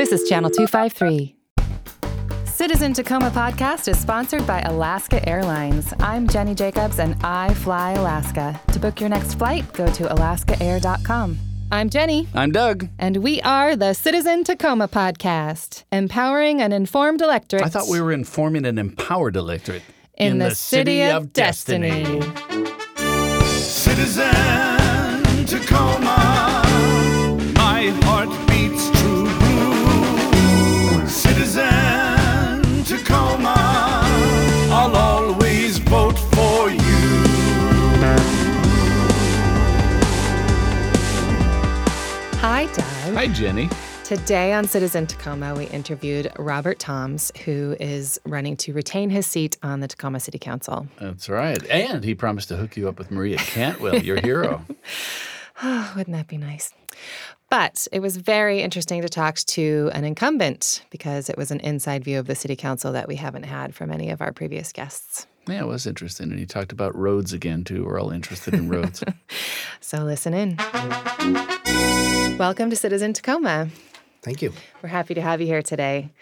This is Channel 253. Citizen Tacoma podcast is sponsored by Alaska Airlines. I'm Jenny Jacobs and I fly Alaska. To book your next flight, go to alaskaair.com. I'm Jenny. I'm Doug. And we are the Citizen Tacoma podcast, empowering an informed electorate. I thought we were informing an empowered electorate in, in the, the, city, city of, of destiny. destiny. Citizen Tacoma, my heart beats true blue. Citizen Tacoma, I'll always vote for you. Hi, Doug. Hi, Jenny. Today on Citizen Tacoma, we interviewed Robert Thoms, who is running to retain his seat on the Tacoma City Council. That's right. And he promised to hook you up with Maria Cantwell, your hero. oh, wouldn't that be nice? But it was very interesting to talk to an incumbent because it was an inside view of the City Council that we haven't had from any of our previous guests. Yeah, it was interesting. And he talked about roads again, too. We're all interested in roads. so listen in. Welcome to Citizen Tacoma. Thank you. We're happy to have you here today.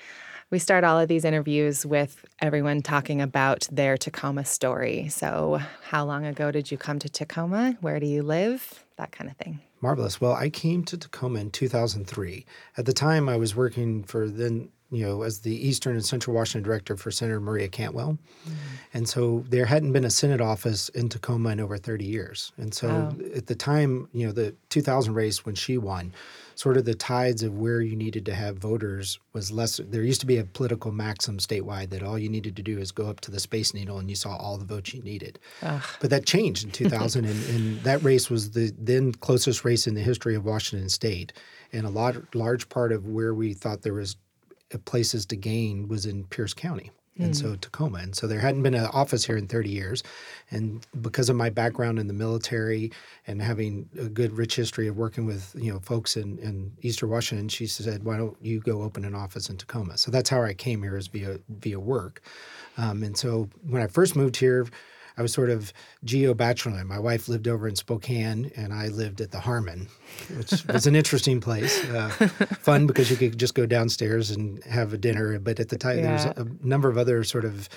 We start all of these interviews with everyone talking about their Tacoma story. So, how long ago did you come to Tacoma? Where do you live? That kind of thing. Marvelous. Well, I came to Tacoma in 2003. At the time, I was working for then, you know, as the Eastern and Central Washington director for Senator Maria Cantwell. Mm. And so there hadn't been a Senate office in Tacoma in over 30 years. And so at the time, you know, the 2000 race when she won, sort of the tides of where you needed to have voters was less. There used to be a political maxim statewide that all you needed to do is go up to the Space Needle and you saw all the votes you needed. Ugh. But that changed in 2000, and, and, that race was the then closest race in the history of Washington State. And a lot, large part of where we thought there was uh, places to gain was in Pierce County and so hmm. Tacoma. And so there hadn't been an office here in 30 years. And because of my background in the military and having a good, rich history of working with you know folks in, in Eastern Washington, she said, "Why don't you go open an office in Tacoma?" So that's how I came here, is via via work. Um, and so when I first moved here, I was sort of geo bachelor. My wife lived over in Spokane, and I lived at the Harmon, which was an interesting place. Uh, fun because you could just go downstairs and have a dinner. But at the time, yeah. there was a number of other sort of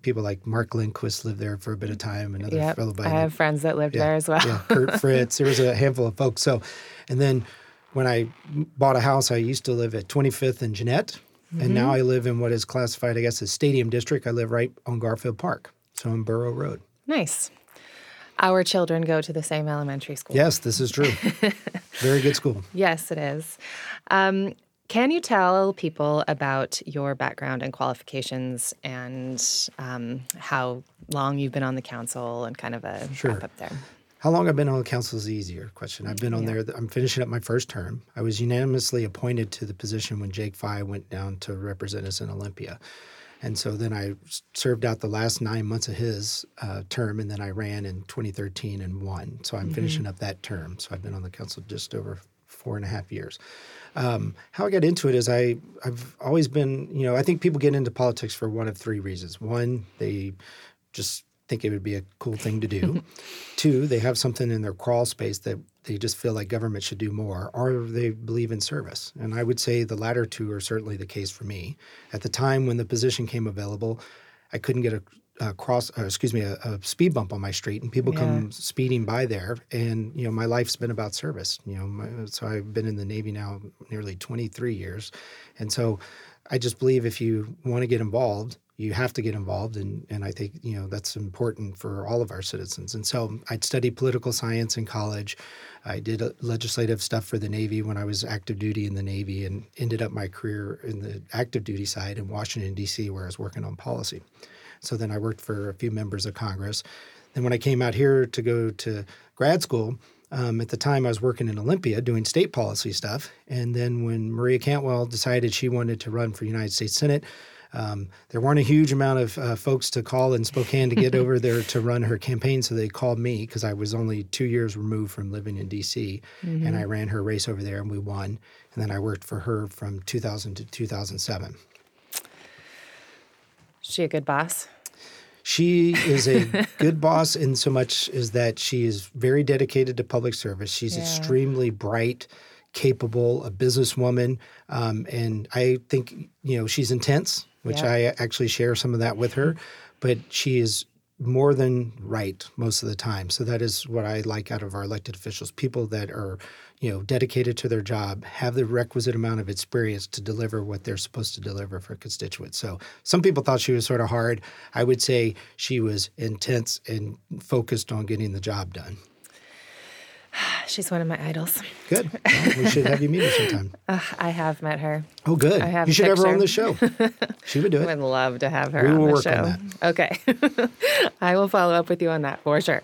people like Mark Lindquist lived there for a bit of time. Another yep. fellow by I have friends that lived yeah, there as well. yeah, Kurt Fritz. There was a handful of folks. So, and then when I bought a house, I used to live at 25th and Jeanette. Mm-hmm. And now I live in what is classified, I guess, as Stadium District. I live right on Garfield Park. So on Borough Road. Nice. Our children go to the same elementary school. Yes, this is true. Very good school. Yes, it is. Um, can you tell people about your background and qualifications and um, how long you've been on the council and kind of a sure. wrap up there? How long I've been on the council is the easier question. I've been on yeah. there. I'm finishing up my first term. I was unanimously appointed to the position when Jake Fey went down to represent us in Olympia. And so then I served out the last nine months of his uh, term, and then I ran in 2013 and won. So I'm mm-hmm. finishing up that term. So I've been on the council just over four and a half years. Um, how I got into it is I I've always been you know I think people get into politics for one of three reasons. One, they just think it would be a cool thing to do. Two, they have something in their crawl space that they just feel like government should do more, or they believe in service. And I would say the latter two are certainly the case for me. At the time when the position came available, I couldn't get a, a cross, uh, excuse me, a, a, speed bump on my street, and people yeah. come speeding by there. And you know, my life's been about service. You know, my, so I've been in the Navy now nearly 23 years, and so I just believe if you want to get involved, you have to get involved and, and i think you know that's important for all of our citizens. And so i'd studied political science in college. I did legislative stuff for the navy when i was active duty in the navy and ended up my career in the active duty side in washington d.c where i was working on policy. So then i worked for a few members of congress. Then when i came out here to go to grad school um, at the time, I was working in Olympia doing state policy stuff. And then when Maria Cantwell decided she wanted to run for United States Senate, um, there weren't a huge amount of uh, folks to call in Spokane to get over there to run her campaign, so they called me because I was only two years removed from living in D.C. Mm-hmm. and I ran her race over there and we won. And then I worked for her from 2000 to 2007. She a good boss? She is a good boss in so much as that she is very dedicated to public service. She's yeah. extremely bright capable, a businesswoman, um, and I think you know she's intense, which Yeah. I actually share some of that with her, but she is more than right most of the time. So that is what I like out of our elected officials: people that are you know dedicated to their job, have the requisite amount of experience to deliver what they're supposed to deliver for constituents. So some people thought she was sort of hard. I would say she was intense and focused on getting the job done. She's one of my idols. Good. Well, we should have you meet her sometime. Ugh, I have met her. Oh, good. I have you should have her on the show. She would do it. I would love to have her We on will the work show. on Okay. I will follow up with you on that for sure.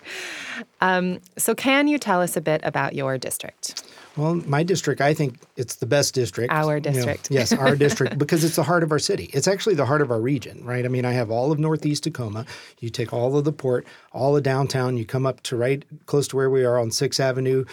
Um, so, can you tell us a bit about your district? Well, my district, I think it's the best district. Our you know. district. yes, our district, because it's the heart of our city. It's actually the heart of our region, right? I mean, I have all of Northeast Tacoma. You take all of the port, all of downtown, you come up to right close to where we are on 6th Avenue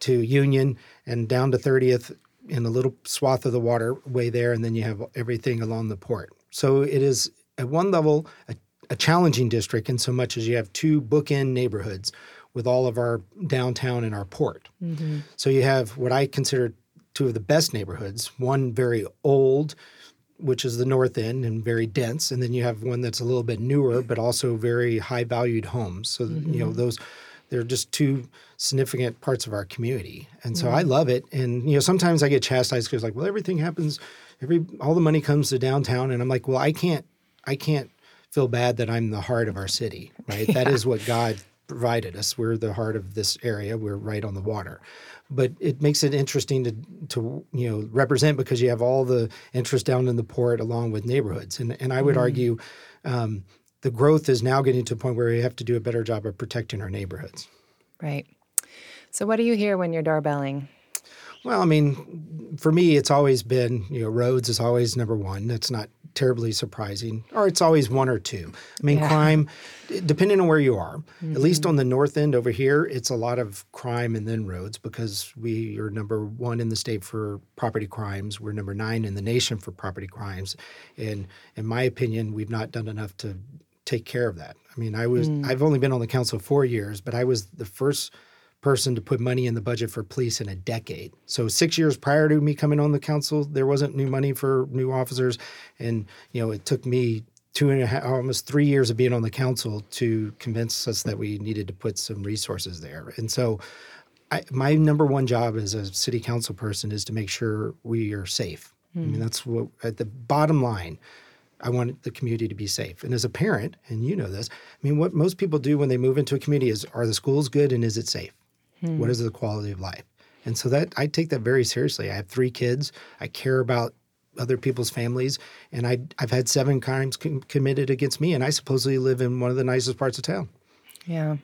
to Union and down to 30th in a little swath of the waterway there, and then you have everything along the port. So it is at one level a, a challenging district in so much as you have two bookend neighborhoods with all of our downtown and our port. Mm-hmm. So you have what I consider two of the best neighborhoods. One very old, which is the north end and very dense, and then you have one that's a little bit newer, but also very high valued homes. So you know mm-hmm. those they're just two significant parts of our community, and so I mm-hmm. love it. And you know sometimes I get chastised because like, well, everything happens, every all the money comes to downtown, and I'm like, well, I can't, I can't feel bad that I'm the heart of our city, right? That is what God provided us. We're the heart of this area. We're right on the water. But it makes it interesting to to you know represent because you have all the interest down in the port along with neighborhoods. And and I would argue um, the growth is now getting to a point where we have to do a better job of protecting our neighborhoods. Right. So, what do you hear when you're doorbelling? Well, I mean, for me, it's always been, you know, roads is always number one. That's not terribly surprising, or it's always one or two. I mean, Yeah. crime, depending on where you are, at least mm-hmm. on the north end over here, it's a lot of crime and then roads because we are number one in the state for property crimes. We're number nine in the nation for property crimes. And in my opinion, we've not done enough to take care of that. I mean, I was, mm. I've only been on the council four years, but I was the first person to put money in the budget for police in a decade. So six years prior to me coming on the council, there wasn't new money for new officers, and you know it took me two and a half, almost three years of being on the council to convince us that we needed to put some resources there. And so, I, my number one job as a city council person is to make sure we are safe. I mean, hmm. that's what at the bottom line. I want the community to be safe. And as a parent, and you know this, I mean, what most people do when they move into a community is are the schools good and is it safe? What mm. is the quality of life? And so that I take that very seriously. I have three kids. I care about other people's families, and I, I've had seven crimes com- committed against me, and I supposedly live in one of the nicest parts of town. Yeah.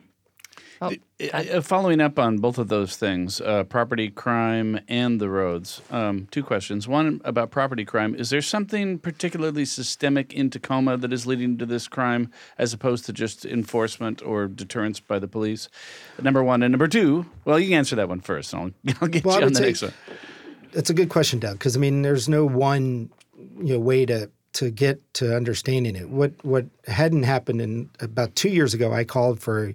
Oh, Uh, following up on both of those things, uh, property crime and the roads. Um, two questions. One about property crime. Is there something particularly systemic in Tacoma that is leading to this crime as opposed to just enforcement or deterrence by the police? Number one. And number two, well, you can answer that one first. I'll, I'll get Well, you on the say- next one. That's a good question, Doug, because I mean, there's no one you know way to to get to understanding it. What what hadn't happened in about two years ago, I called for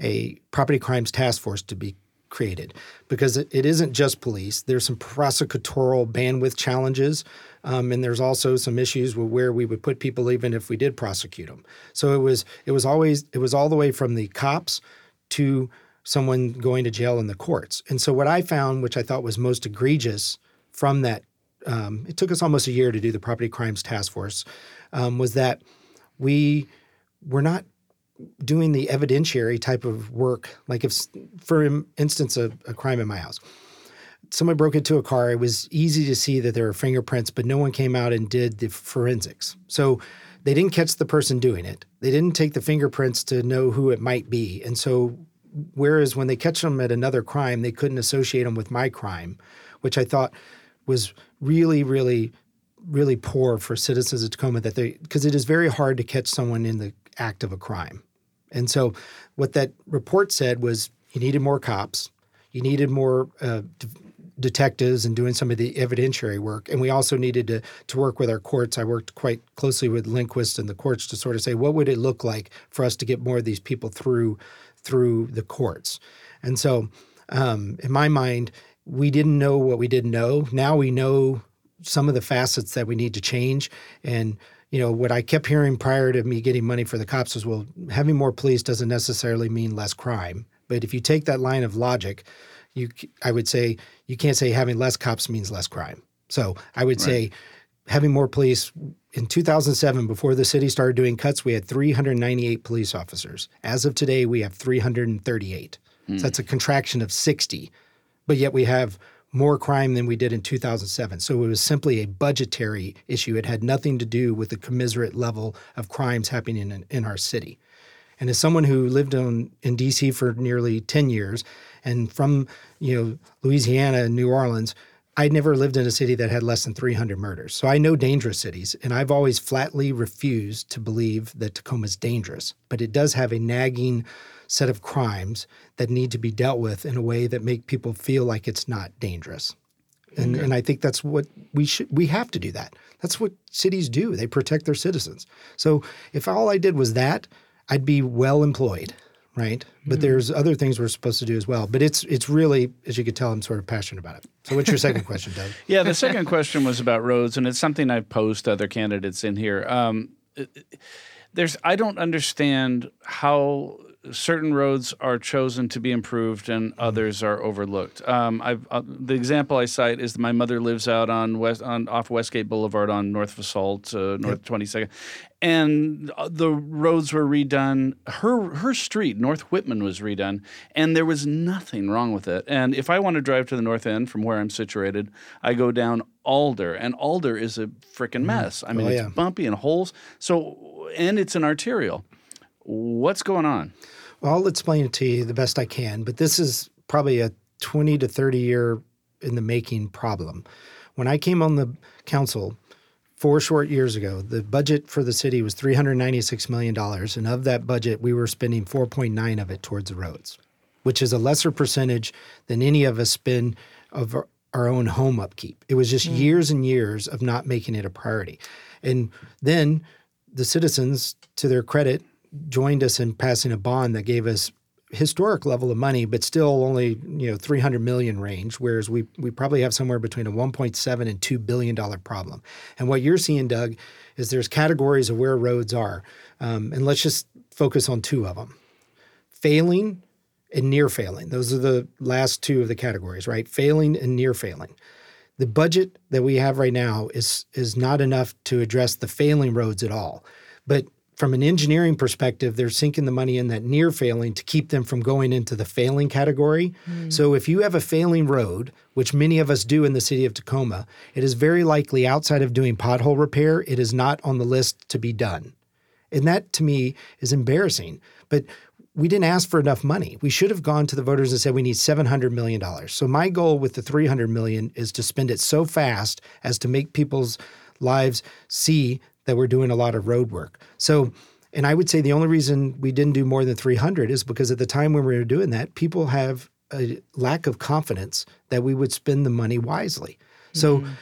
a property crimes task force to be created because it, it isn't just police. There's some prosecutorial bandwidth challenges, um, and there's also some issues with where we would put people even if we did prosecute them. So it was it was always it was all the way from the cops to someone going to jail in the courts. And so what I found, which I thought was most egregious from that, um, it took us almost a year to do the property crimes task force, um, was that we were not doing the evidentiary type of work. Like if, for instance, a, a crime in my house, someone broke into a car. It was easy to see that there were fingerprints, but no one came out and did the forensics. So they didn't catch the person doing it. They didn't take the fingerprints to know who it might be. And so, whereas when they catch them at another crime, they couldn't associate them with my crime, which I thought was really, really, really poor for citizens of Tacoma that they because it is very hard to catch someone in the act of a crime. And so, what that report said was you needed more cops, you needed more uh, d- detectives and doing some of the evidentiary work, and we also needed to to work with our courts. I worked quite closely with Lindquist and the courts to sort of say what would it look like for us to get more of these people through through the courts. And so, um, in my mind, we didn't know what we didn't know. Now we know some of the facets that we need to change. And you know what I kept hearing prior to me getting money for the cops was, well, having more police doesn't necessarily mean less crime. But if you take that line of logic, you I would say you can't say having less cops means less crime. So I would right. say having more police in 2007 before the city started doing cuts we had 398 police officers as of today we have 338 mm. so that's a contraction of 60 but yet we have more crime than we did in 2007 so it was simply a budgetary issue it had nothing to do with the commiserate level of crimes happening in, in our city and as someone who lived on, in DC for nearly 10 years and from you know Louisiana and New Orleans I'd never lived in a city that had less than 300 murders. So I know dangerous cities, and I've always flatly refused to believe that Tacoma is dangerous. But it does have a nagging set of crimes that need to be dealt with in a way that make people feel like it's not dangerous. And, okay. and I think that's what we should we have to do that. That's what cities do. They protect their citizens. So if all I did was that, I'd be well employed right? But mm-hmm. there's other things we're supposed to do as well. But it's it's really, as you could tell, I'm sort of passionate about it. So what's your second question, Doug? Yeah, the second question was about roads, and it's something I've posed to other candidates in here. Um, there's I don't understand how certain roads are chosen to be improved and mm-hmm. others are overlooked. Um, uh, the example I cite is my mother lives out on west on off Westgate Boulevard on North Vassault, uh, North Twenty Second, and the roads were redone. Her her street, North Whitman, was redone, and there was nothing wrong with it. And if I want to drive to the north end from where I'm situated, I go down Alder, and Alder is a freaking mm-hmm. mess. I mean, oh, yeah. it's bumpy and holes. So, and it's an arterial. What's going on? I'll explain it to you the best I can, but this is probably a 20 to 30 year in the making problem. When I came on the council four short years ago, the budget for the city was $396 million. And of that budget, we were spending 4.9 of it towards the roads, which is a lesser percentage than any of us spend of our, our own home upkeep. It was just mm. years and years of not making it a priority. And then the citizens, to their credit, joined us in passing a bond that gave us historic level of money, but still only you know 300 million range, whereas we we probably have somewhere between a 1.7 and 2 billion dollar problem. And what you're seeing, Doug, is there's categories of where roads are, um, and let's just focus on two of them: failing and near failing. Those are the last two of the categories, right? Failing and near failing. The budget that we have right now is is not enough to address the failing roads at all. But from an engineering perspective, they're sinking the money in that near failing to keep them from going into the failing category. Mm. So if you have a failing road, which many of us do in the city of Tacoma, it is very likely outside of doing pothole repair, it is not on the list to be done. And that to me is embarrassing. But we didn't ask for enough money. We should have gone to the voters and said we need $700 million. So my goal with the 300 million is to spend it so fast as to make people's lives see that we're doing a lot of road work. So, and I would say the only reason we didn't do more than 300 is because at the time when we were doing that, people have a lack of confidence that we would spend the money wisely. So mm-hmm.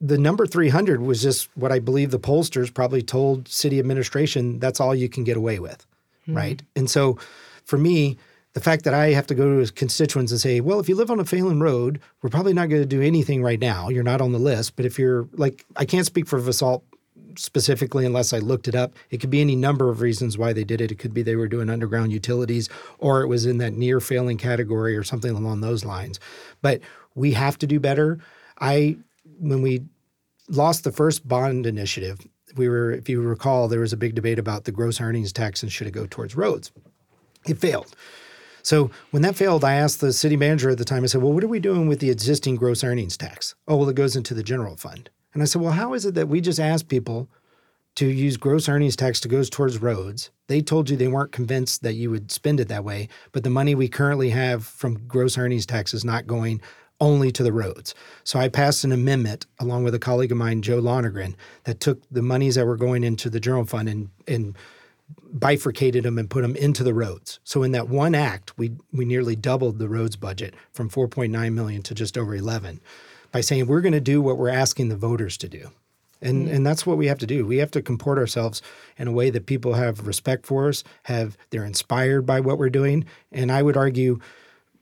the number 300 was just what I believe the pollsters probably told city administration that's all you can get away with, mm-hmm. right? And so for me, the fact that I have to go to constituents and say, well, if you live on a failing road, we're probably not going to do anything right now. You're not on the list. But if you're like, I can't speak for Vassault specifically unless I looked it up. It could be any number of reasons why they did it. It could be they were doing underground utilities or it was in that near failing category or something along those lines. But we have to do better. I when we lost the first bond initiative, we were if you recall there was a big debate about the gross earnings tax and should it go towards roads. It failed. So when that failed, I asked the city manager at the time, I said, Well, what are we doing with the existing gross earnings tax? Oh, well, it goes into the general fund. And I said, well, how is it that we just asked people to use gross earnings tax to go towards roads? They told you they weren't convinced that you would spend it that way, but the money we currently have from gross earnings tax is not going only to the roads. So I passed an amendment along with a colleague of mine, Joe Lonergan, that took the monies that were going into the general fund and and bifurcated them and put them into the roads. So in that one act, we we nearly doubled the roads budget from 4.9 million to just over 11 by saying we're going to do what we're asking the voters to do. And, mm. and that's what we have to do. We have to comport ourselves in a way that people have respect for us, have they're inspired by what we're doing. And I would argue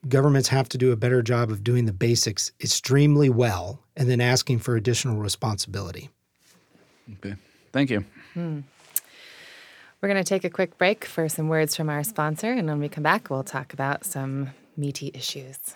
governments have to do a better job of doing the basics extremely well and then asking for additional responsibility. Okay. Thank you. We're going to take a quick break for some words from our sponsor, and when we come back, we'll talk about some meaty issues.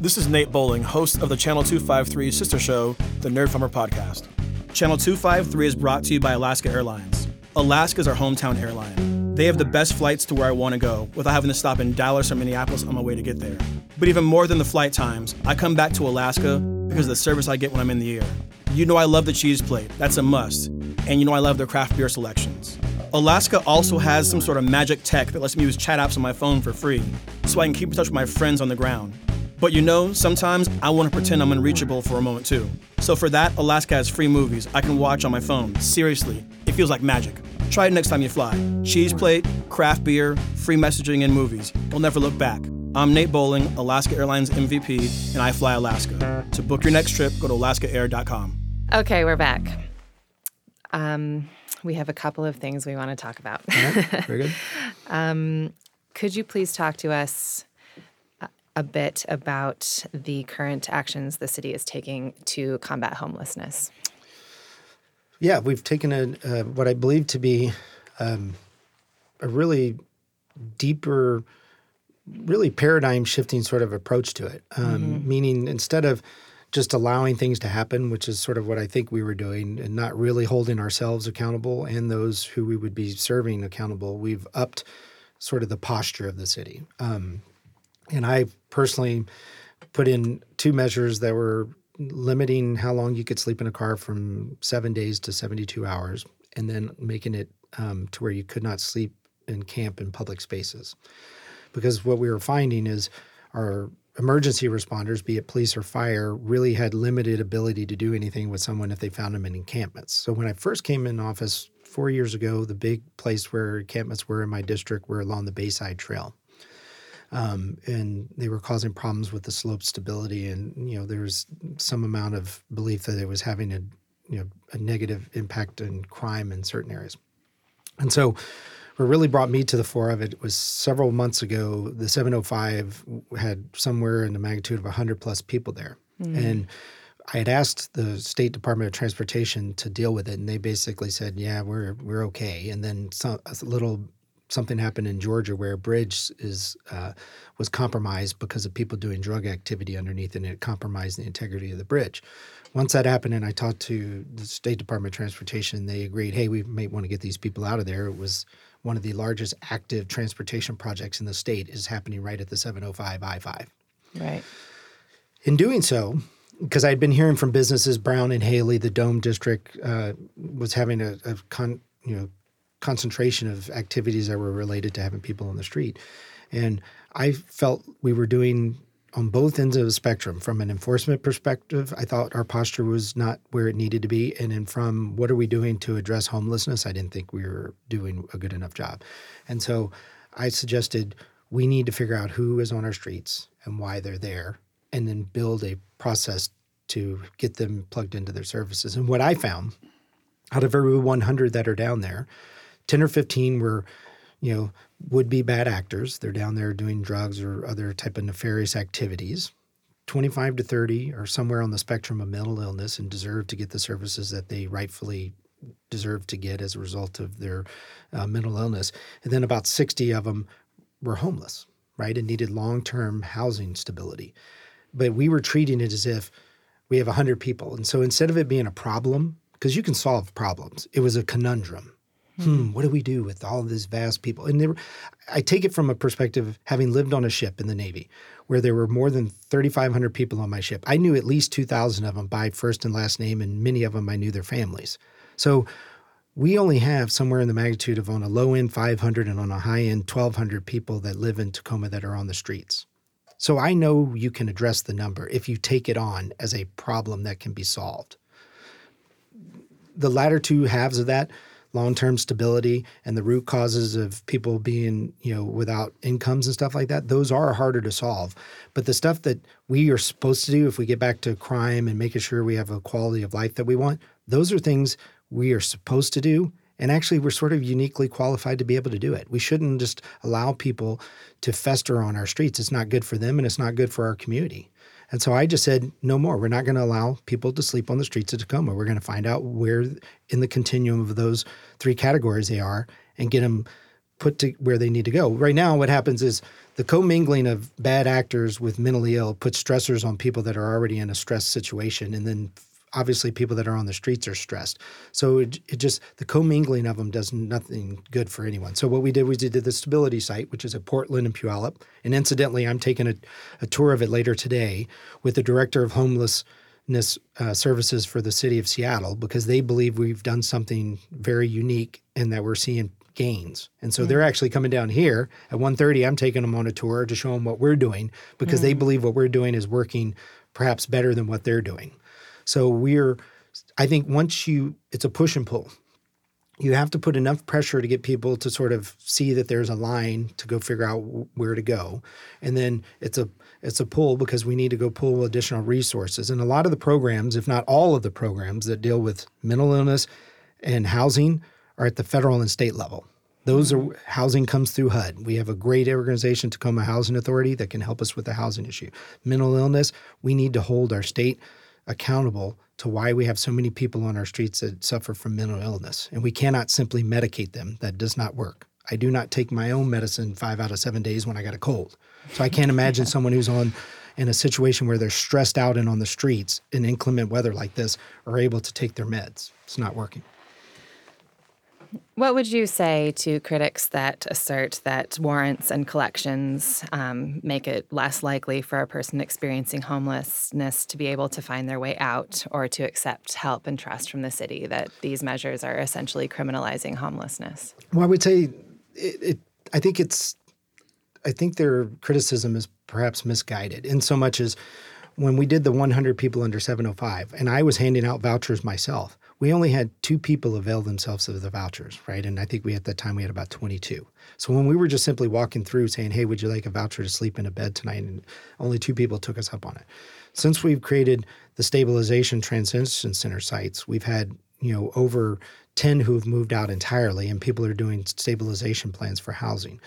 This is Nate Bowling, host of the Channel 253 sister show, the Nerd Farmer Podcast. Channel 253 is brought to you by Alaska Airlines. Alaska is our hometown airline. They have the best flights to where I want to go without having to stop in Dallas or Minneapolis on my way to get there. But even more than the flight times, I come back to Alaska because of the service I get when I'm in the air. You know I love the cheese plate, that's a must. And you know I love their craft beer selections. Alaska also has some sort of magic tech that lets me use chat apps on my phone for free, so I can keep in touch with my friends on the ground. But you know, sometimes I want to pretend I'm unreachable for a moment too. So for that, Alaska has free movies I can watch on my phone. Seriously, it feels like magic. Try it next time you fly. Cheese plate, craft beer, free messaging, and movies. You'll never look back. I'm Nate Bowling, Alaska Airlines MVP, and I fly Alaska. To book your next trip, go to alaskaair.com. Okay, we're back. Um, we have a couple of things we want to talk about. Very good. um, Could you please talk to us a- bit about the current actions the city is taking to combat homelessness? Yeah, we've taken a uh, what I believe to be um, a really deeper, really paradigm shifting sort of approach to it. Um, Meaning, instead of just allowing things to happen, which is sort of what I think we were doing, and not really holding ourselves accountable and those who we would be serving accountable, we've upped sort of the posture of the city. Um, and I personally put in two measures that were limiting how long you could sleep in a car from seven days to 72 hours, and then making it um, to where you could not sleep and camp in public spaces. Because what we were finding is our emergency responders, be it police or fire, really had limited ability to do anything with someone if they found them in encampments. So when I first came in office four years ago, the big place where encampments were in my district were along the Bayside Trail um, and they were causing problems with the slope stability. And you know, there was some amount of belief that it was having a you know a negative impact in crime in certain areas. And so, what really brought me to the fore of it was several months ago. The 705 had somewhere in the magnitude of 100 plus people there, and I had asked the State Department of Transportation to deal with it, and they basically said, "Yeah, we're we're okay." And then some, a little something happened in Georgia where a bridge is uh, was compromised because of people doing drug activity underneath, and it compromised the integrity of the bridge. Once that happened, and I talked to the State Department of Transportation, they agreed, "Hey, we may want to get these people out of there." It was one of the largest active transportation projects in the state is happening right at the 705 I-5 Right. in doing so, because I'd been hearing from businesses, Brown and Haley, the Dome District uh, was having a, a con, you know concentration of activities that were related to having people on the street, and I felt we were doing on both ends of the spectrum. From an enforcement perspective, I thought our posture was not where it needed to be, and then from what are we doing to address homelessness, I didn't think we were doing a good enough job, and so I suggested we need to figure out who is on our streets and why they're there and then build a process to get them plugged into their services. And what I found out of every 100 that are down there, 10 or 15 were, you know, would be bad actors. They're down there doing drugs or other type of nefarious activities. 25 to 30 are somewhere on the spectrum of mental illness and deserve to get the services that they rightfully deserve to get as a result of their uh, mental illness. And then about 60 of them were homeless, right, and needed long term housing stability. But we were treating it as if we have 100 people. And so instead of it being a problem, because you can solve problems, it was a conundrum. Hmm, what do we do with all these vast people? And were, I take it from a perspective of having lived on a ship in the Navy where there were more than 3,500 people on my ship. I knew at least 2,000 of them by first and last name, and many of them I knew their families. So we only have somewhere in the magnitude of on a low end 500 and on a high end 1,200 people that live in Tacoma that are on the streets. So I know you can address the number if you take it on as a problem that can be solved. The latter two halves of that, long-term stability and the root causes of people being, you know, without incomes and stuff like that, those are harder to solve. But the stuff that we are supposed to do if we get back to crime and making sure we have a quality of life that we want, those are things we are supposed to do And actually, we're sort of uniquely qualified to be able to do it. We shouldn't just allow people to fester on our streets. It's not good for them and it's not good for our community. And so I just said, no more. We're not going to allow people to sleep on the streets of Tacoma. We're going to find out where in the continuum of those three categories they are and get them put to where they need to go. Right now, what happens is the commingling of bad actors with mentally ill puts stressors on people that are already in a stress situation. And then obviously people that are on the streets are stressed. So it, it, just the commingling of them does nothing good for anyone. So what we did was we did the stability site, which is at Portland and Puyallup. And incidentally, I'm taking a, a tour of it later today with the director of homelessness uh, services for the city of Seattle because they believe we've done something very unique and that we're seeing gains. And so mm. they're actually coming down here at 1:30. I'm taking them on a tour to show them what we're doing because mm. they believe what we're doing is working perhaps better than what they're doing. So we're, I think once you, it's a push and pull. You have to put enough pressure to get people to sort of see that there's a line to go figure out where to go, and then it's a it's a pull because we need to go pull additional resources. And a lot of the programs, if not all of the programs that deal with mental illness and housing, are at the federal and state level. Those are mm-hmm. housing comes through HUD. We have a great organization, Tacoma Housing Authority, that can help us with the housing issue. Mental illness, we need to hold our state accountable to why we have so many people on our streets that suffer from mental illness. And we cannot simply medicate them. That does not work. I do not take my own medicine five out of seven days when I got a cold. So I can't imagine someone who's on in a situation where they're stressed out and on the streets in inclement weather like this are able to take their meds. It's not working. What would you say to critics that assert that warrants and collections um, make it less likely for a person experiencing homelessness to be able to find their way out or to accept help and trust from the city? That these measures are essentially criminalizing homelessness. Well, I would say it, it I think it's. I think their criticism is perhaps misguided in so much as when we did the 100 people under 705, and I was handing out vouchers myself we only had two people avail themselves of the vouchers, right? And I think we at that time we had about 22. So when we were just simply walking through saying, "Hey, would you like a voucher to sleep in a bed tonight?" and only two people took us up on it. Since we've created the stabilization transition center sites, we've had you know over 10 who have moved out entirely, and people are doing stabilization plans for housing.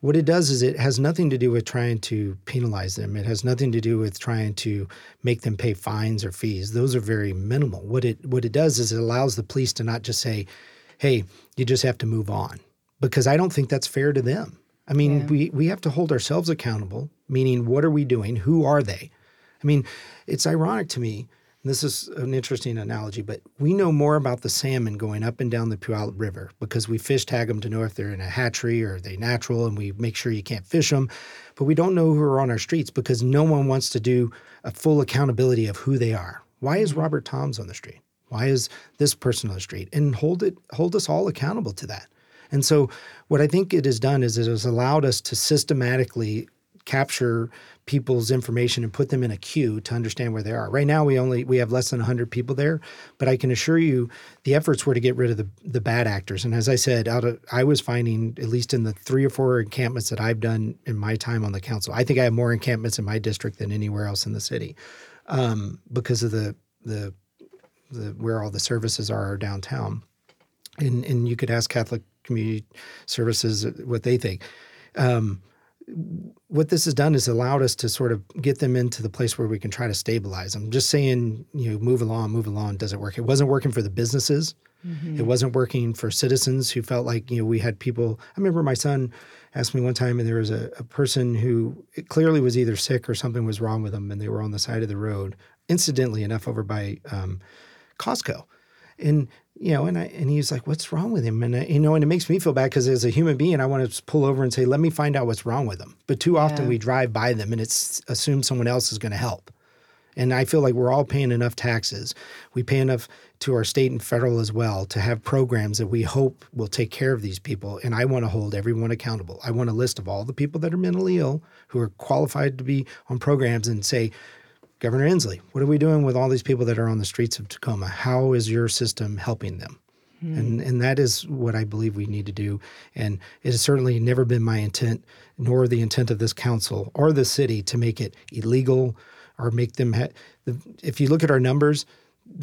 What it does is it has nothing to do with trying to penalize them. It has nothing to do with trying to make them pay fines or fees. Those are very minimal. What it what it does is it allows the police to not just say, "Hey, you just have to move on," because I don't think that's fair to them. I mean, yeah. we we have to hold ourselves accountable. Meaning, what are we doing? Who are they? I mean, it's ironic to me this is an interesting analogy, but we know more about the salmon going up and down the Puyallup River because we fish tag them to know if they're in a hatchery or they natural, and we make sure you can't fish them. But we don't know who are on our streets because no one wants to do a full accountability of who they are. Why is mm-hmm. Robert Thoms on the street? Why is this person on the street? And hold it, hold us all accountable to that. And so, what I think it has done is it has allowed us to systematically capture people's information and put them in a queue to understand where they are. Right now we only we have less than 100 people there, but I can assure you the efforts were to get rid of the the bad actors. And as I said, out of I was finding at least in the 3 or 4 encampments that I've done in my time on the council. I think I have more encampments in my district than anywhere else in the city. Um, because of the the the where all the services are downtown. And and you could ask Catholic Community Services what they think. Um, what this has done is allowed us to sort of get them into the place where we can try to stabilize them. Just saying, you know, move along, move along doesn't work. It wasn't working for the businesses. Mm-hmm. It wasn't working for citizens who felt like, you know, we had people. I remember my son asked me one time, and there was a, a person who clearly was either sick or something was wrong with them, and they were on the side of the road, incidentally enough, over by um, Costco. And you know, and I, and he's like, "What's wrong with him?" And I, you know, and it makes me feel bad because as a human being, I want to pull over and say, "Let me find out what's wrong with them." But too often we drive by them and it's assumed someone else is going to help. And I feel like we're all paying enough taxes. We pay enough to our state and federal as well to have programs that we hope will take care of these people. And I want to hold everyone accountable. I want a list of all the people that are mentally ill who are qualified to be on programs and say, Governor Inslee, what are we doing with all these people that are on the streets of Tacoma? How is your system helping them? Hmm. And, and that is what I believe we need to do. And it has certainly never been my intent, nor the intent of this council or the city, to make it illegal or make them. Ha- if you look at our numbers,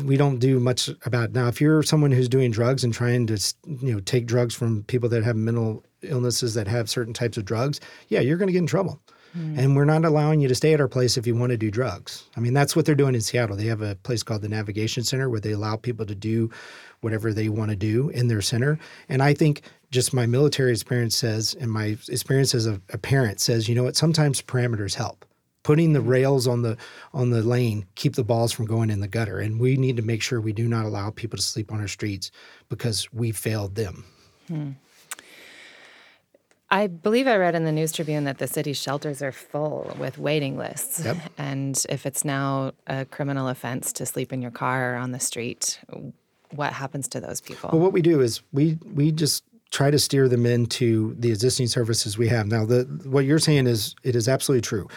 we don't do much about it. now if you're someone who's doing drugs and trying to you know take drugs from people that have mental illnesses that have certain types of drugs yeah you're going to get in trouble Hmm. and we're not allowing you to stay at our place if you want to do drugs. I mean that's what they're doing in seattle. They have a place called the navigation center where they allow people to do whatever they want to do in their center. And i think just my military experience says and my experience as a, a parent says you know what? Sometimes parameters help. Putting the hmm. rails on the on the lane keep the balls from going in the gutter. And we need to make sure we do not allow people to sleep on our streets because we failed them hmm. I believe I read in the News Tribune that the city shelters are full with waiting lists. Yep. And if it's now a criminal offense to sleep in your car or on the street, what happens to those people? Well, what we do is we we just try to steer them into the existing services we have. Now, the what you're saying is it is absolutely true.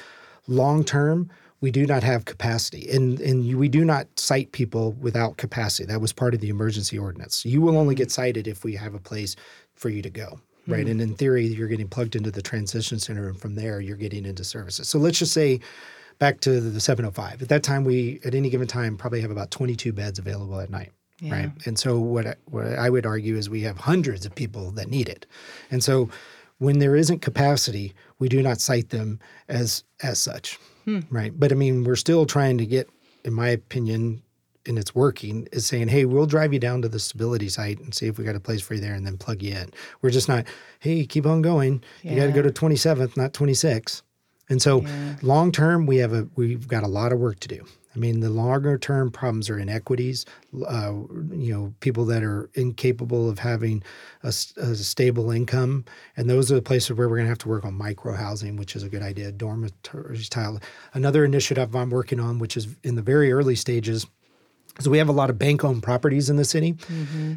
Long term, we do not have capacity, and and we do not cite people without capacity. That was part of the emergency ordinance. You will only get mm-hmm. cited if we have a place for you to go. Right. Hmm. And in theory, you're getting plugged into the transition center, and from there, you're getting into services. So let's just say back to the 705. At that time, we, at any given time, probably have about 22 beds available at night. Right. And so what I, what I would argue is we have hundreds of people that need it. And so when there isn't capacity, we do not cite them as as such. Hmm. Right. But I mean, we're still trying to get, in my opinion, and it's working, is saying, hey, we'll drive you down to the stability site and see if we got a place for you there and then plug you in. We're just not, hey, keep on going. You got to go to 27th, not 26. And so long term, we have a we've got a lot of work to do. I mean, the longer term problems are inequities. Uh, you know, people that are incapable of having a stable income, and those are the places where we're going to have to work on micro housing, which is a good idea. Dormitory style. Another initiative I'm working on, which is in the very early stages, so we have a lot of bank-owned properties in the city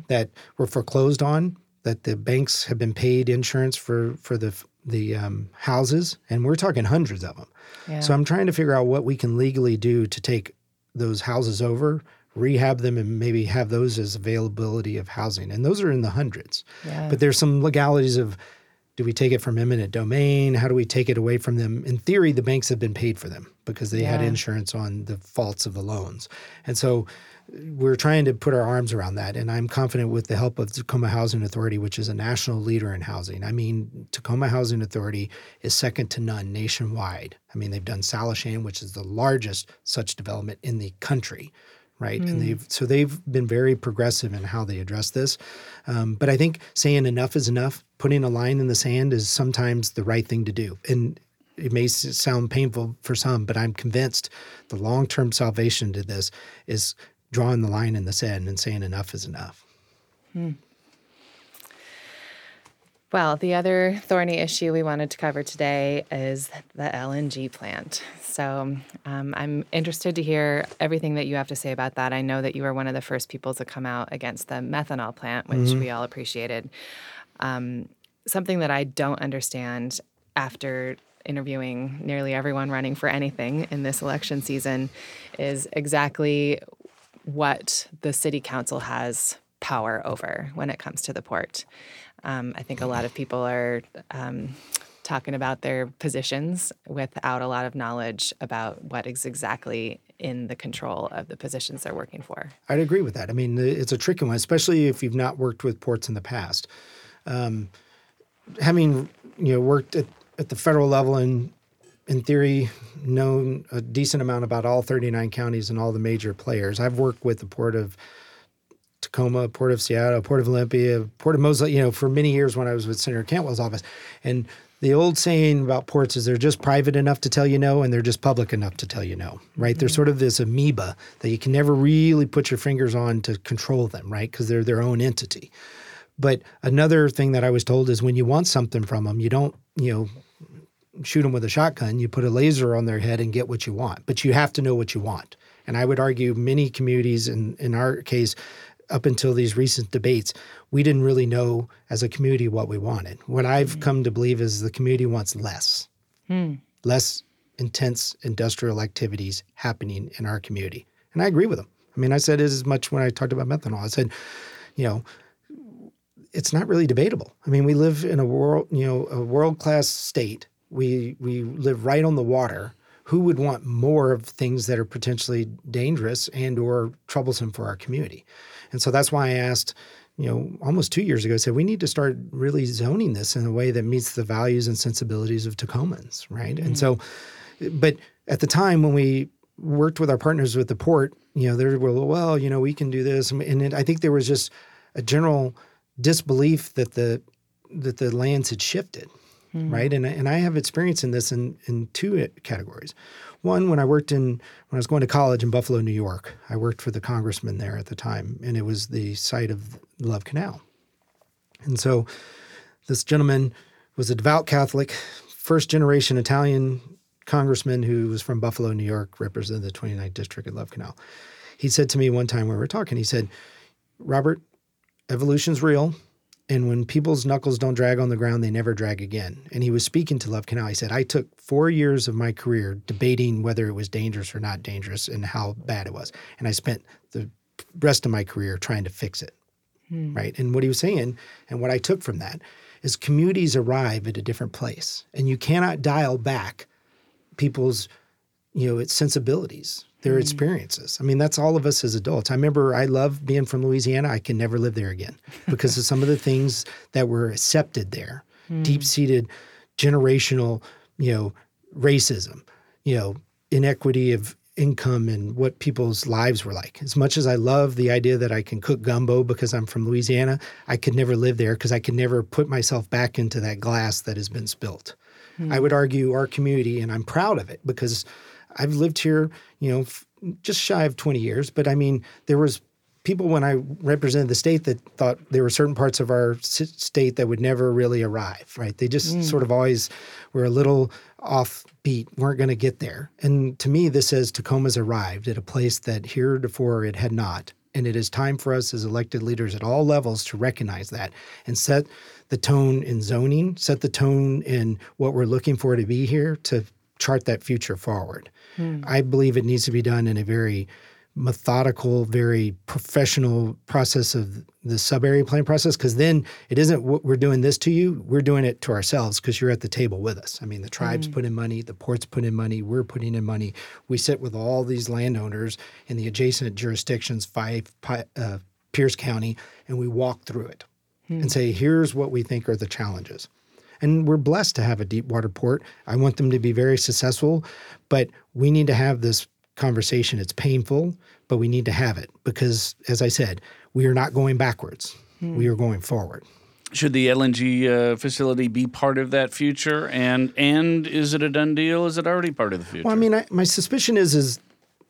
that were foreclosed on. That the banks have been paid insurance for for the the um, houses, and we're talking hundreds of them. Yeah. So I'm trying to figure out what we can legally do to take those houses over, rehab them, and maybe have those as availability of housing. And those are in the hundreds. Yeah. But there's some legalities of do we take it from eminent domain? How do we take it away from them? In theory, the banks have been paid for them because they had insurance on the faults of the loans. And so we're trying to put our arms around that. And I'm confident with the help of Tacoma Housing Authority, which is a national leader in housing. I mean, Tacoma Housing Authority is second to none nationwide. I mean, they've done Salishan, which is the largest such development in the country. Right, and they've so they've been very progressive in how they address this, um, but I think saying enough is enough, putting a line in the sand is sometimes the right thing to do. And it may sound painful for some, but I'm convinced the long term salvation to this is drawing the line in the sand and saying enough is enough. Well, the other thorny issue we wanted to cover today is the LNG plant. So um, I'm interested to hear everything that you have to say about that. I know that you were one of the first people to come out against the methanol plant, which we all appreciated. Um, something that I don't understand after interviewing nearly everyone running for anything in this election season is exactly what the city council has power over when it comes to the port. Um, I think a lot of people are um, talking about their positions without a lot of knowledge about what is exactly in the control of the positions they're working for. I'd agree with that. I mean, it's a tricky one, especially if you've not worked with ports in the past. Um, having you know worked at, at the federal level and in theory known a decent amount about all 39 counties and all the major players, I've worked with the port of Tacoma, Port of Seattle, Port of Olympia, Port of Mosul, you know, for many years when I was with Senator Cantwell's office. And the old saying about ports is they're just private enough to tell you no and they're just public enough to tell you no, right? They're mm-hmm. sort of this amoeba that you can never really put your fingers on to control them, right? Because they're their own entity. But another thing that I was told is when you want something from them, you don't, you know, shoot them with a shotgun. You put a laser on their head and get what you want. But you have to know what you want. And I would argue many communities, in, in our case, up until these recent debates, we didn't really know as a community what we wanted. What I've mm. come to believe is the community wants less, hmm. less intense industrial activities happening in our community. And I agree with them. I mean, I said as much when I talked about methanol. I said, you know, it's not really debatable. I mean, we live in a world, you know, a world class state. We we live right on the water. Who would want more of things that are potentially dangerous and or troublesome for our community? And so that's why I asked, you know, almost two years ago, I said we need to start really zoning this in a way that meets the values and sensibilities of Tacomans, right? Mm-hmm. And so, but at the time when we worked with our partners with the port, you know, they were well, you know, we can do this, and it, I think there was just a general disbelief that the that the lands had shifted, mm-hmm. right? And and I have experience in this in in two categories. One, when I worked in when I was going to college in Buffalo, New York, I worked for the congressman there at the time, and it was the site of Love Canal. And so, this gentleman was a devout Catholic, first generation Italian congressman who was from Buffalo, New York, represented the 29th district at Love Canal. He said to me one time when we were talking, he said, Robert, evolution's real. And when people's knuckles don't drag on the ground, they never drag again. And he was speaking to Love Canal. He said, I took four years of my career debating whether it was dangerous or not dangerous and how bad it was. And I spent the rest of my career trying to fix it. Hmm. Right. And what he was saying, and what I took from that, is communities arrive at a different place. And you cannot dial back people's, you know, its sensibilities their mm. experiences. I mean, that's all of us as adults. I remember I love being from Louisiana. I can never live there again because of some of the things that were accepted there, mm. deep seated generational, you know, racism, you know, inequity of income and what people's lives were like. As much as I love the idea that I can cook gumbo because I'm from Louisiana, I could never live there because I could never put myself back into that glass that has been spilt. Mm. I would argue our community, and I'm proud of it because I've lived here, you know, f- just shy of 20 years, but I mean, there was people when I represented the state that thought there were certain parts of our state that would never really arrive, right? They just mm. sort of always were a little off offbeat, weren't going to get there. And to me, this says Tacoma's arrived at a place that heretofore it had not. And it is time for us as elected leaders at all levels to recognize that and set the tone in zoning, set the tone in what we're looking for to be here to chart that future forward. Mm. I believe it needs to be done in a very methodical, very professional process of the sub area plan process because then it isn't what we're doing this to you, we're doing it to ourselves because you're at the table with us. I mean, the tribes mm. put in money, the ports put in money, we're putting in money. We sit with all these landowners in the adjacent jurisdictions, Fife uh, Pierce County, and we walk through it mm. and say, here's what we think are the challenges. And we're blessed to have a deep water port. I want them to be very successful, but we need to have this conversation. It's painful, but we need to have it because, as I said, we are not going backwards. Hmm. We are going forward. Should the LNG uh, facility be part of that future? And and is it a done deal? Is it already part of the future? Well, I mean, I, my suspicion is is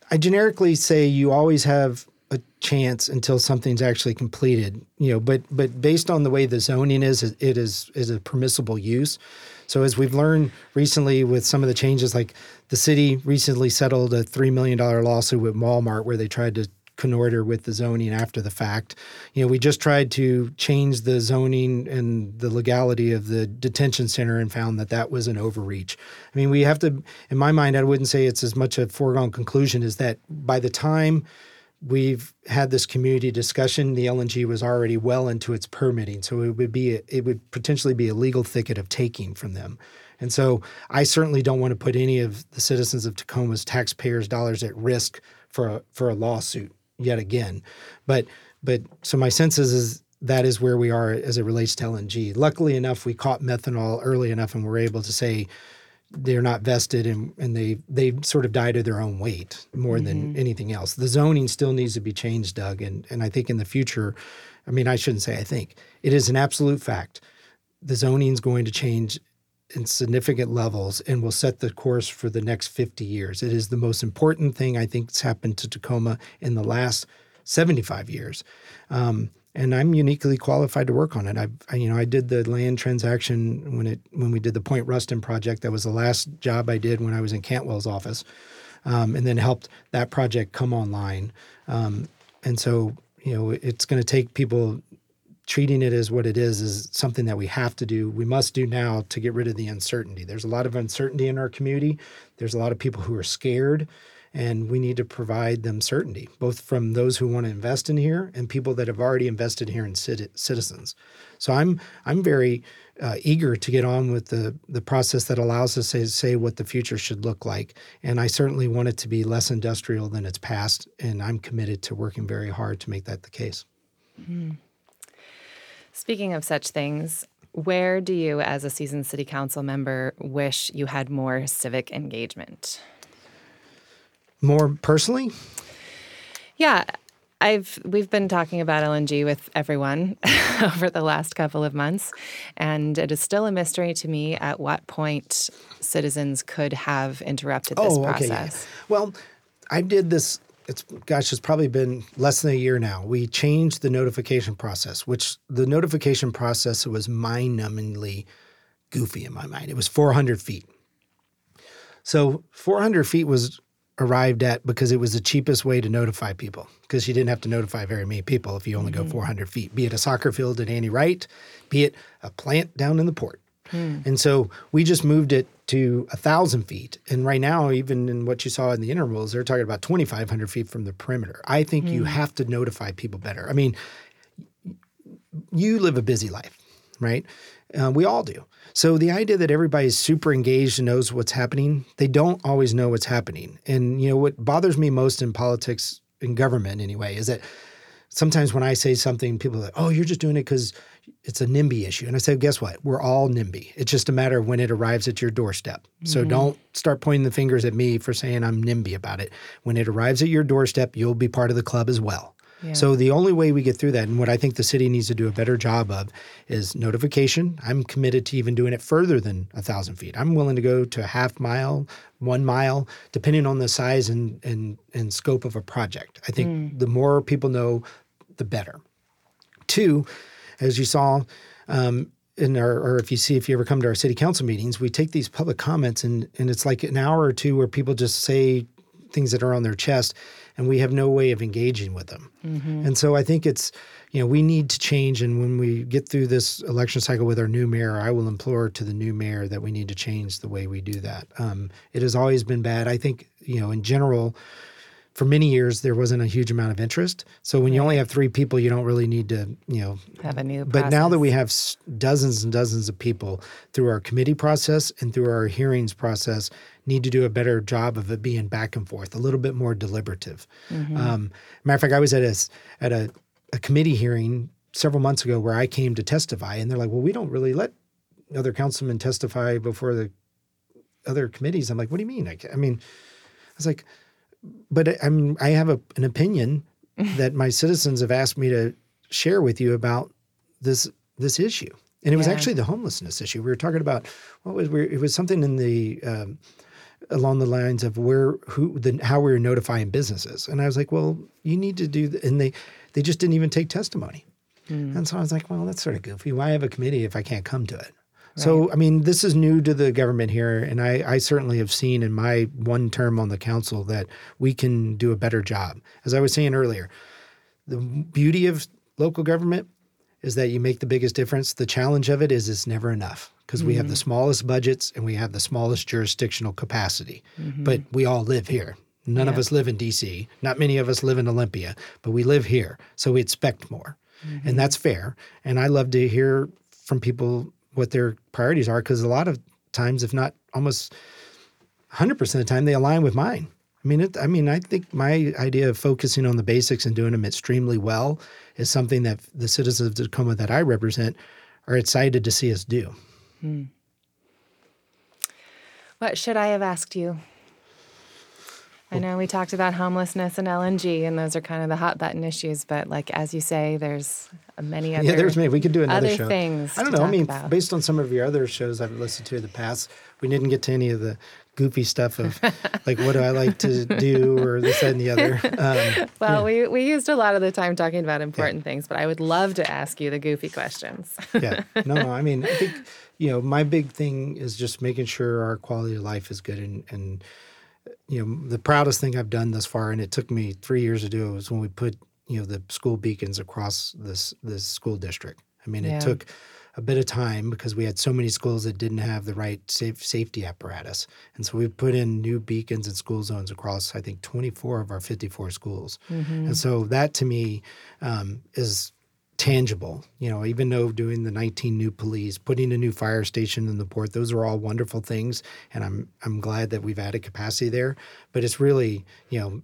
I generically say you always have a chance until something's actually completed. You know, but but based on the way the zoning is, it is is a permissible use. So as we've learned recently with some of the changes, like the city recently settled a three million dollar lawsuit with Walmart where they tried to connoiter with the zoning after the fact. You know, we just tried to change the zoning and the legality of the detention center and found that that was an overreach. I mean, we have to, in my mind, I wouldn't say it's as much a foregone conclusion as that by the time we've had this community discussion. The LNG was already well into its permitting, so it would be it would potentially be a legal thicket of taking from them. And so I certainly don't want to put any of the citizens of Tacoma's taxpayers' dollars at risk for a, for a lawsuit yet again. But but so my sense is, is that is where we are as it relates to LNG. Luckily enough, we caught methanol early enough and we're able to say they're not vested and, and they they sort of die to their own weight more mm-hmm. than anything else. The zoning still needs to be changed, Doug, and and I think in the future, I mean I shouldn't say I think it is an absolute fact. The zoning is going to change in significant levels and will set the course for the next 50 years. It is the most important thing I think that's happened to Tacoma in the last 75 years. Um, and I'm uniquely qualified to work on it. I, you know, I did the land transaction when it when we did the Point Ruston project. That was the last job I did when I was in Cantwell's office, um, and then helped that project come online. Um, and so, you know, it's going to take people treating it as what it is is something that we have to do. We must do now to get rid of the uncertainty. There's a lot of uncertainty in our community. There's a lot of people who are scared and we need to provide them certainty, both from those who want to invest in here and people that have already invested here in citizens. So I'm I'm very uh, eager to get on with the the process that allows us to say what the future should look like. And I certainly want it to be less industrial than its past, and I'm committed to working very hard to make that the case. Mm-hmm. Speaking of such things, where do you, as a seasoned city council member, wish you had more civic engagement? More personally? Yeah, I've we've been talking about LNG with everyone over the last couple of months, and it is still a mystery to me at what point citizens could have interrupted this oh, okay, process. Well, I did this it's gosh, it's probably been less than a year now. We changed the notification process, which the notification process was mind-numbingly goofy in my mind. It was 400 feet. So 400 feet was arrived at because it was the cheapest way to notify people because you didn't have to notify very many people if you only mm-hmm. go 400 feet, be it a soccer field at Annie Wright, be it a plant down in the port. Mm. And so we just moved it to a thousand feet. And right now, even in what you saw in the intervals, they're talking about 2,500 feet from the perimeter. I think mm. you hmm. have to notify people better. I mean, you live a busy life, right? Uh, we all do. So the idea that everybody's super engaged and knows what's happening, they don't always know what's happening. And you know what bothers me most in politics, in government anyway, is that sometimes when I say something, people are like, "Oh, you're just doing it because." it's a NIMBY issue. And I say, guess what? We're all NIMBY. It's just a matter of when it arrives at your doorstep. Mm-hmm. So don't start pointing the fingers at me for saying I'm NIMBY about it. When it arrives at your doorstep, you'll be part of the club as well. Yeah. So the only way we get through that, and what I think the city needs to do a better job of, is notification. I'm committed to even doing it further than a thousand feet. I'm willing to go to a half mile, one mile, depending on the size and and and scope of a project. I think mm. the more people know, the better. Two, as you saw um, in our, or if you see, if you ever come to our city council meetings, we take these public comments and, and it's like an hour or two where people just say things that are on their chest and we have no way of engaging with them. Mm-hmm. And so I think it's, you know, we need to change. And when we get through this election cycle with our new mayor, I will implore to the new mayor that we need to change the way we do that. Um, it has always been bad. I think, you know, in general, for many years there wasn't a huge amount of interest. So when you only have three people, you don't really need to, you know, have a new. But process. now that we have dozens and dozens of people through our committee process and through our hearings process, need to do a better job of it being back and forth, a little bit more deliberative. Mm-hmm. Um, matter of fact, I was at a at a, a committee hearing several months ago where I came to testify, and they're like, "Well, we don't really let other councilmen testify before the other committees." I'm like, "What do you mean?" I, I mean, I was like but I'm I have a, an opinion that my citizens have asked me to share with you about this this issue. And it was yeah. actually the homelessness issue. We were talking about what was we, it was something in the um, along the lines of where who the how we were notifying businesses. And I was like, well, you need to do and they they just didn't even take testimony. Mm. And so I was like, well, that's sort of goofy. Why have a committee if I can't come to it? So, I mean, this is new to the government here, and I, I, certainly have seen in my one term on the council that we can do a better job. As I was saying earlier, the beauty of local government is that you make the biggest difference. The challenge of it is it's never enough because mm-hmm. we have the mm-hmm. smallest budgets and we have the smallest jurisdictional capacity, mm-hmm. but we all live here. None yeah. of us live in DC. Not many of us live in Olympia, but we live here. So we expect more. Mm-hmm. And that's fair. And I love to hear from people what their priorities are because a lot of times, if not almost 100% of the time, they align with mine. I mean, it, I mean, I think my idea of focusing on the basics and doing them extremely well is something that the citizens of Tacoma that I represent are excited to see us do. Hmm. What should I have asked you? I know we talked about homelessness and LNG, and those are kind of the hot button issues. But like as you say, there's many other yeah, there's many. We could do another other show. things. I don't know. I mean, about. based on some of your other shows I've listened to in the past, we didn't get to any of the goofy stuff of like what do I like to do or this that, and the other. Um, well, yeah. we we used a lot of the time talking about important yeah. things, but I would love to ask you the goofy questions. yeah, no, no. I mean, I think you know my big thing is just making sure our quality of life is good and and you know, the proudest thing I've done thus far, and it took me three years to do it, was when we put, you know, the school beacons across this this school district. I mean, yeah. it took a bit of time because we had so many schools that didn't have the right safe, safety apparatus. And so we put in new beacons and school zones across, I think, 24 of our 54 schools. And so that to me um, is tangible. You know, even though doing the 19 new police, putting a new fire station in the port, those are all wonderful things, and I'm I'm glad that we've added capacity there. But it's really, you know,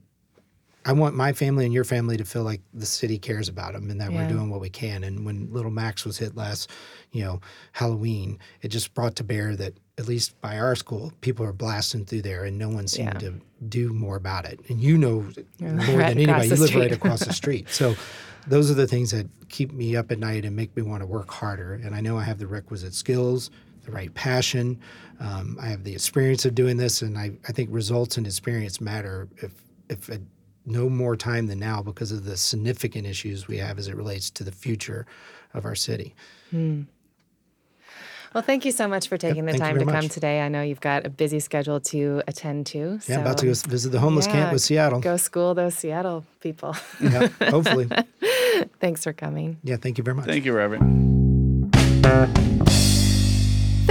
I want my family and your family to feel like the city cares about them and that Yeah. we're doing what we can. And when Little Max was hit last, you know, Halloween, it just brought to bear that at least by our school, people are blasting through there, and no one seemed Yeah. to do more about it. And you know more right than anybody. You live street. right across the street. So those are the things that keep me up at night and make me want to work harder. And I know I have the requisite skills, the right passion. Um, I have the experience of doing this, and I, I think results and experience matter if if at no more time than now because of the significant issues we have as it relates to the future of our city. Well, thank you so much for taking the time to very come today. I know you've got a busy schedule to attend to. Yeah, about to go visit the homeless camp Yeah, with Seattle. Go school those Seattle people. Yeah, hopefully. Thanks for coming. Yeah, thank you very much. Thank you, Robert.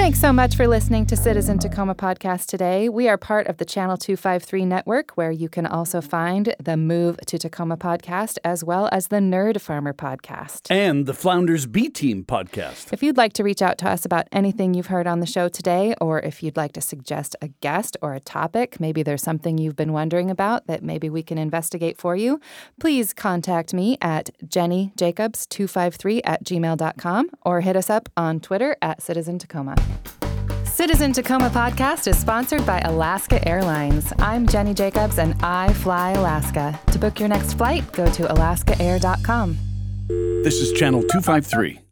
Thanks so much for listening to Citizen Tacoma podcast today. We are part of the Channel 253 network, where you can also find the Move to Tacoma podcast as well as the Nerd Farmer podcast. And the Flounders B Team podcast. If you'd like to reach out to us about anything you've heard on the show today, or if you'd like to suggest a guest or a topic, maybe there's something you've been wondering about that maybe we can investigate for you, please contact me at jennyjacobs253 at gmail.com or hit us up on Twitter at Citizen Tacoma. Citizen Tacoma podcast is sponsored by Alaska Airlines. I'm Jenny Jacobs and I fly Alaska. To book your next flight, go to alaskaair.com. This is Channel 253.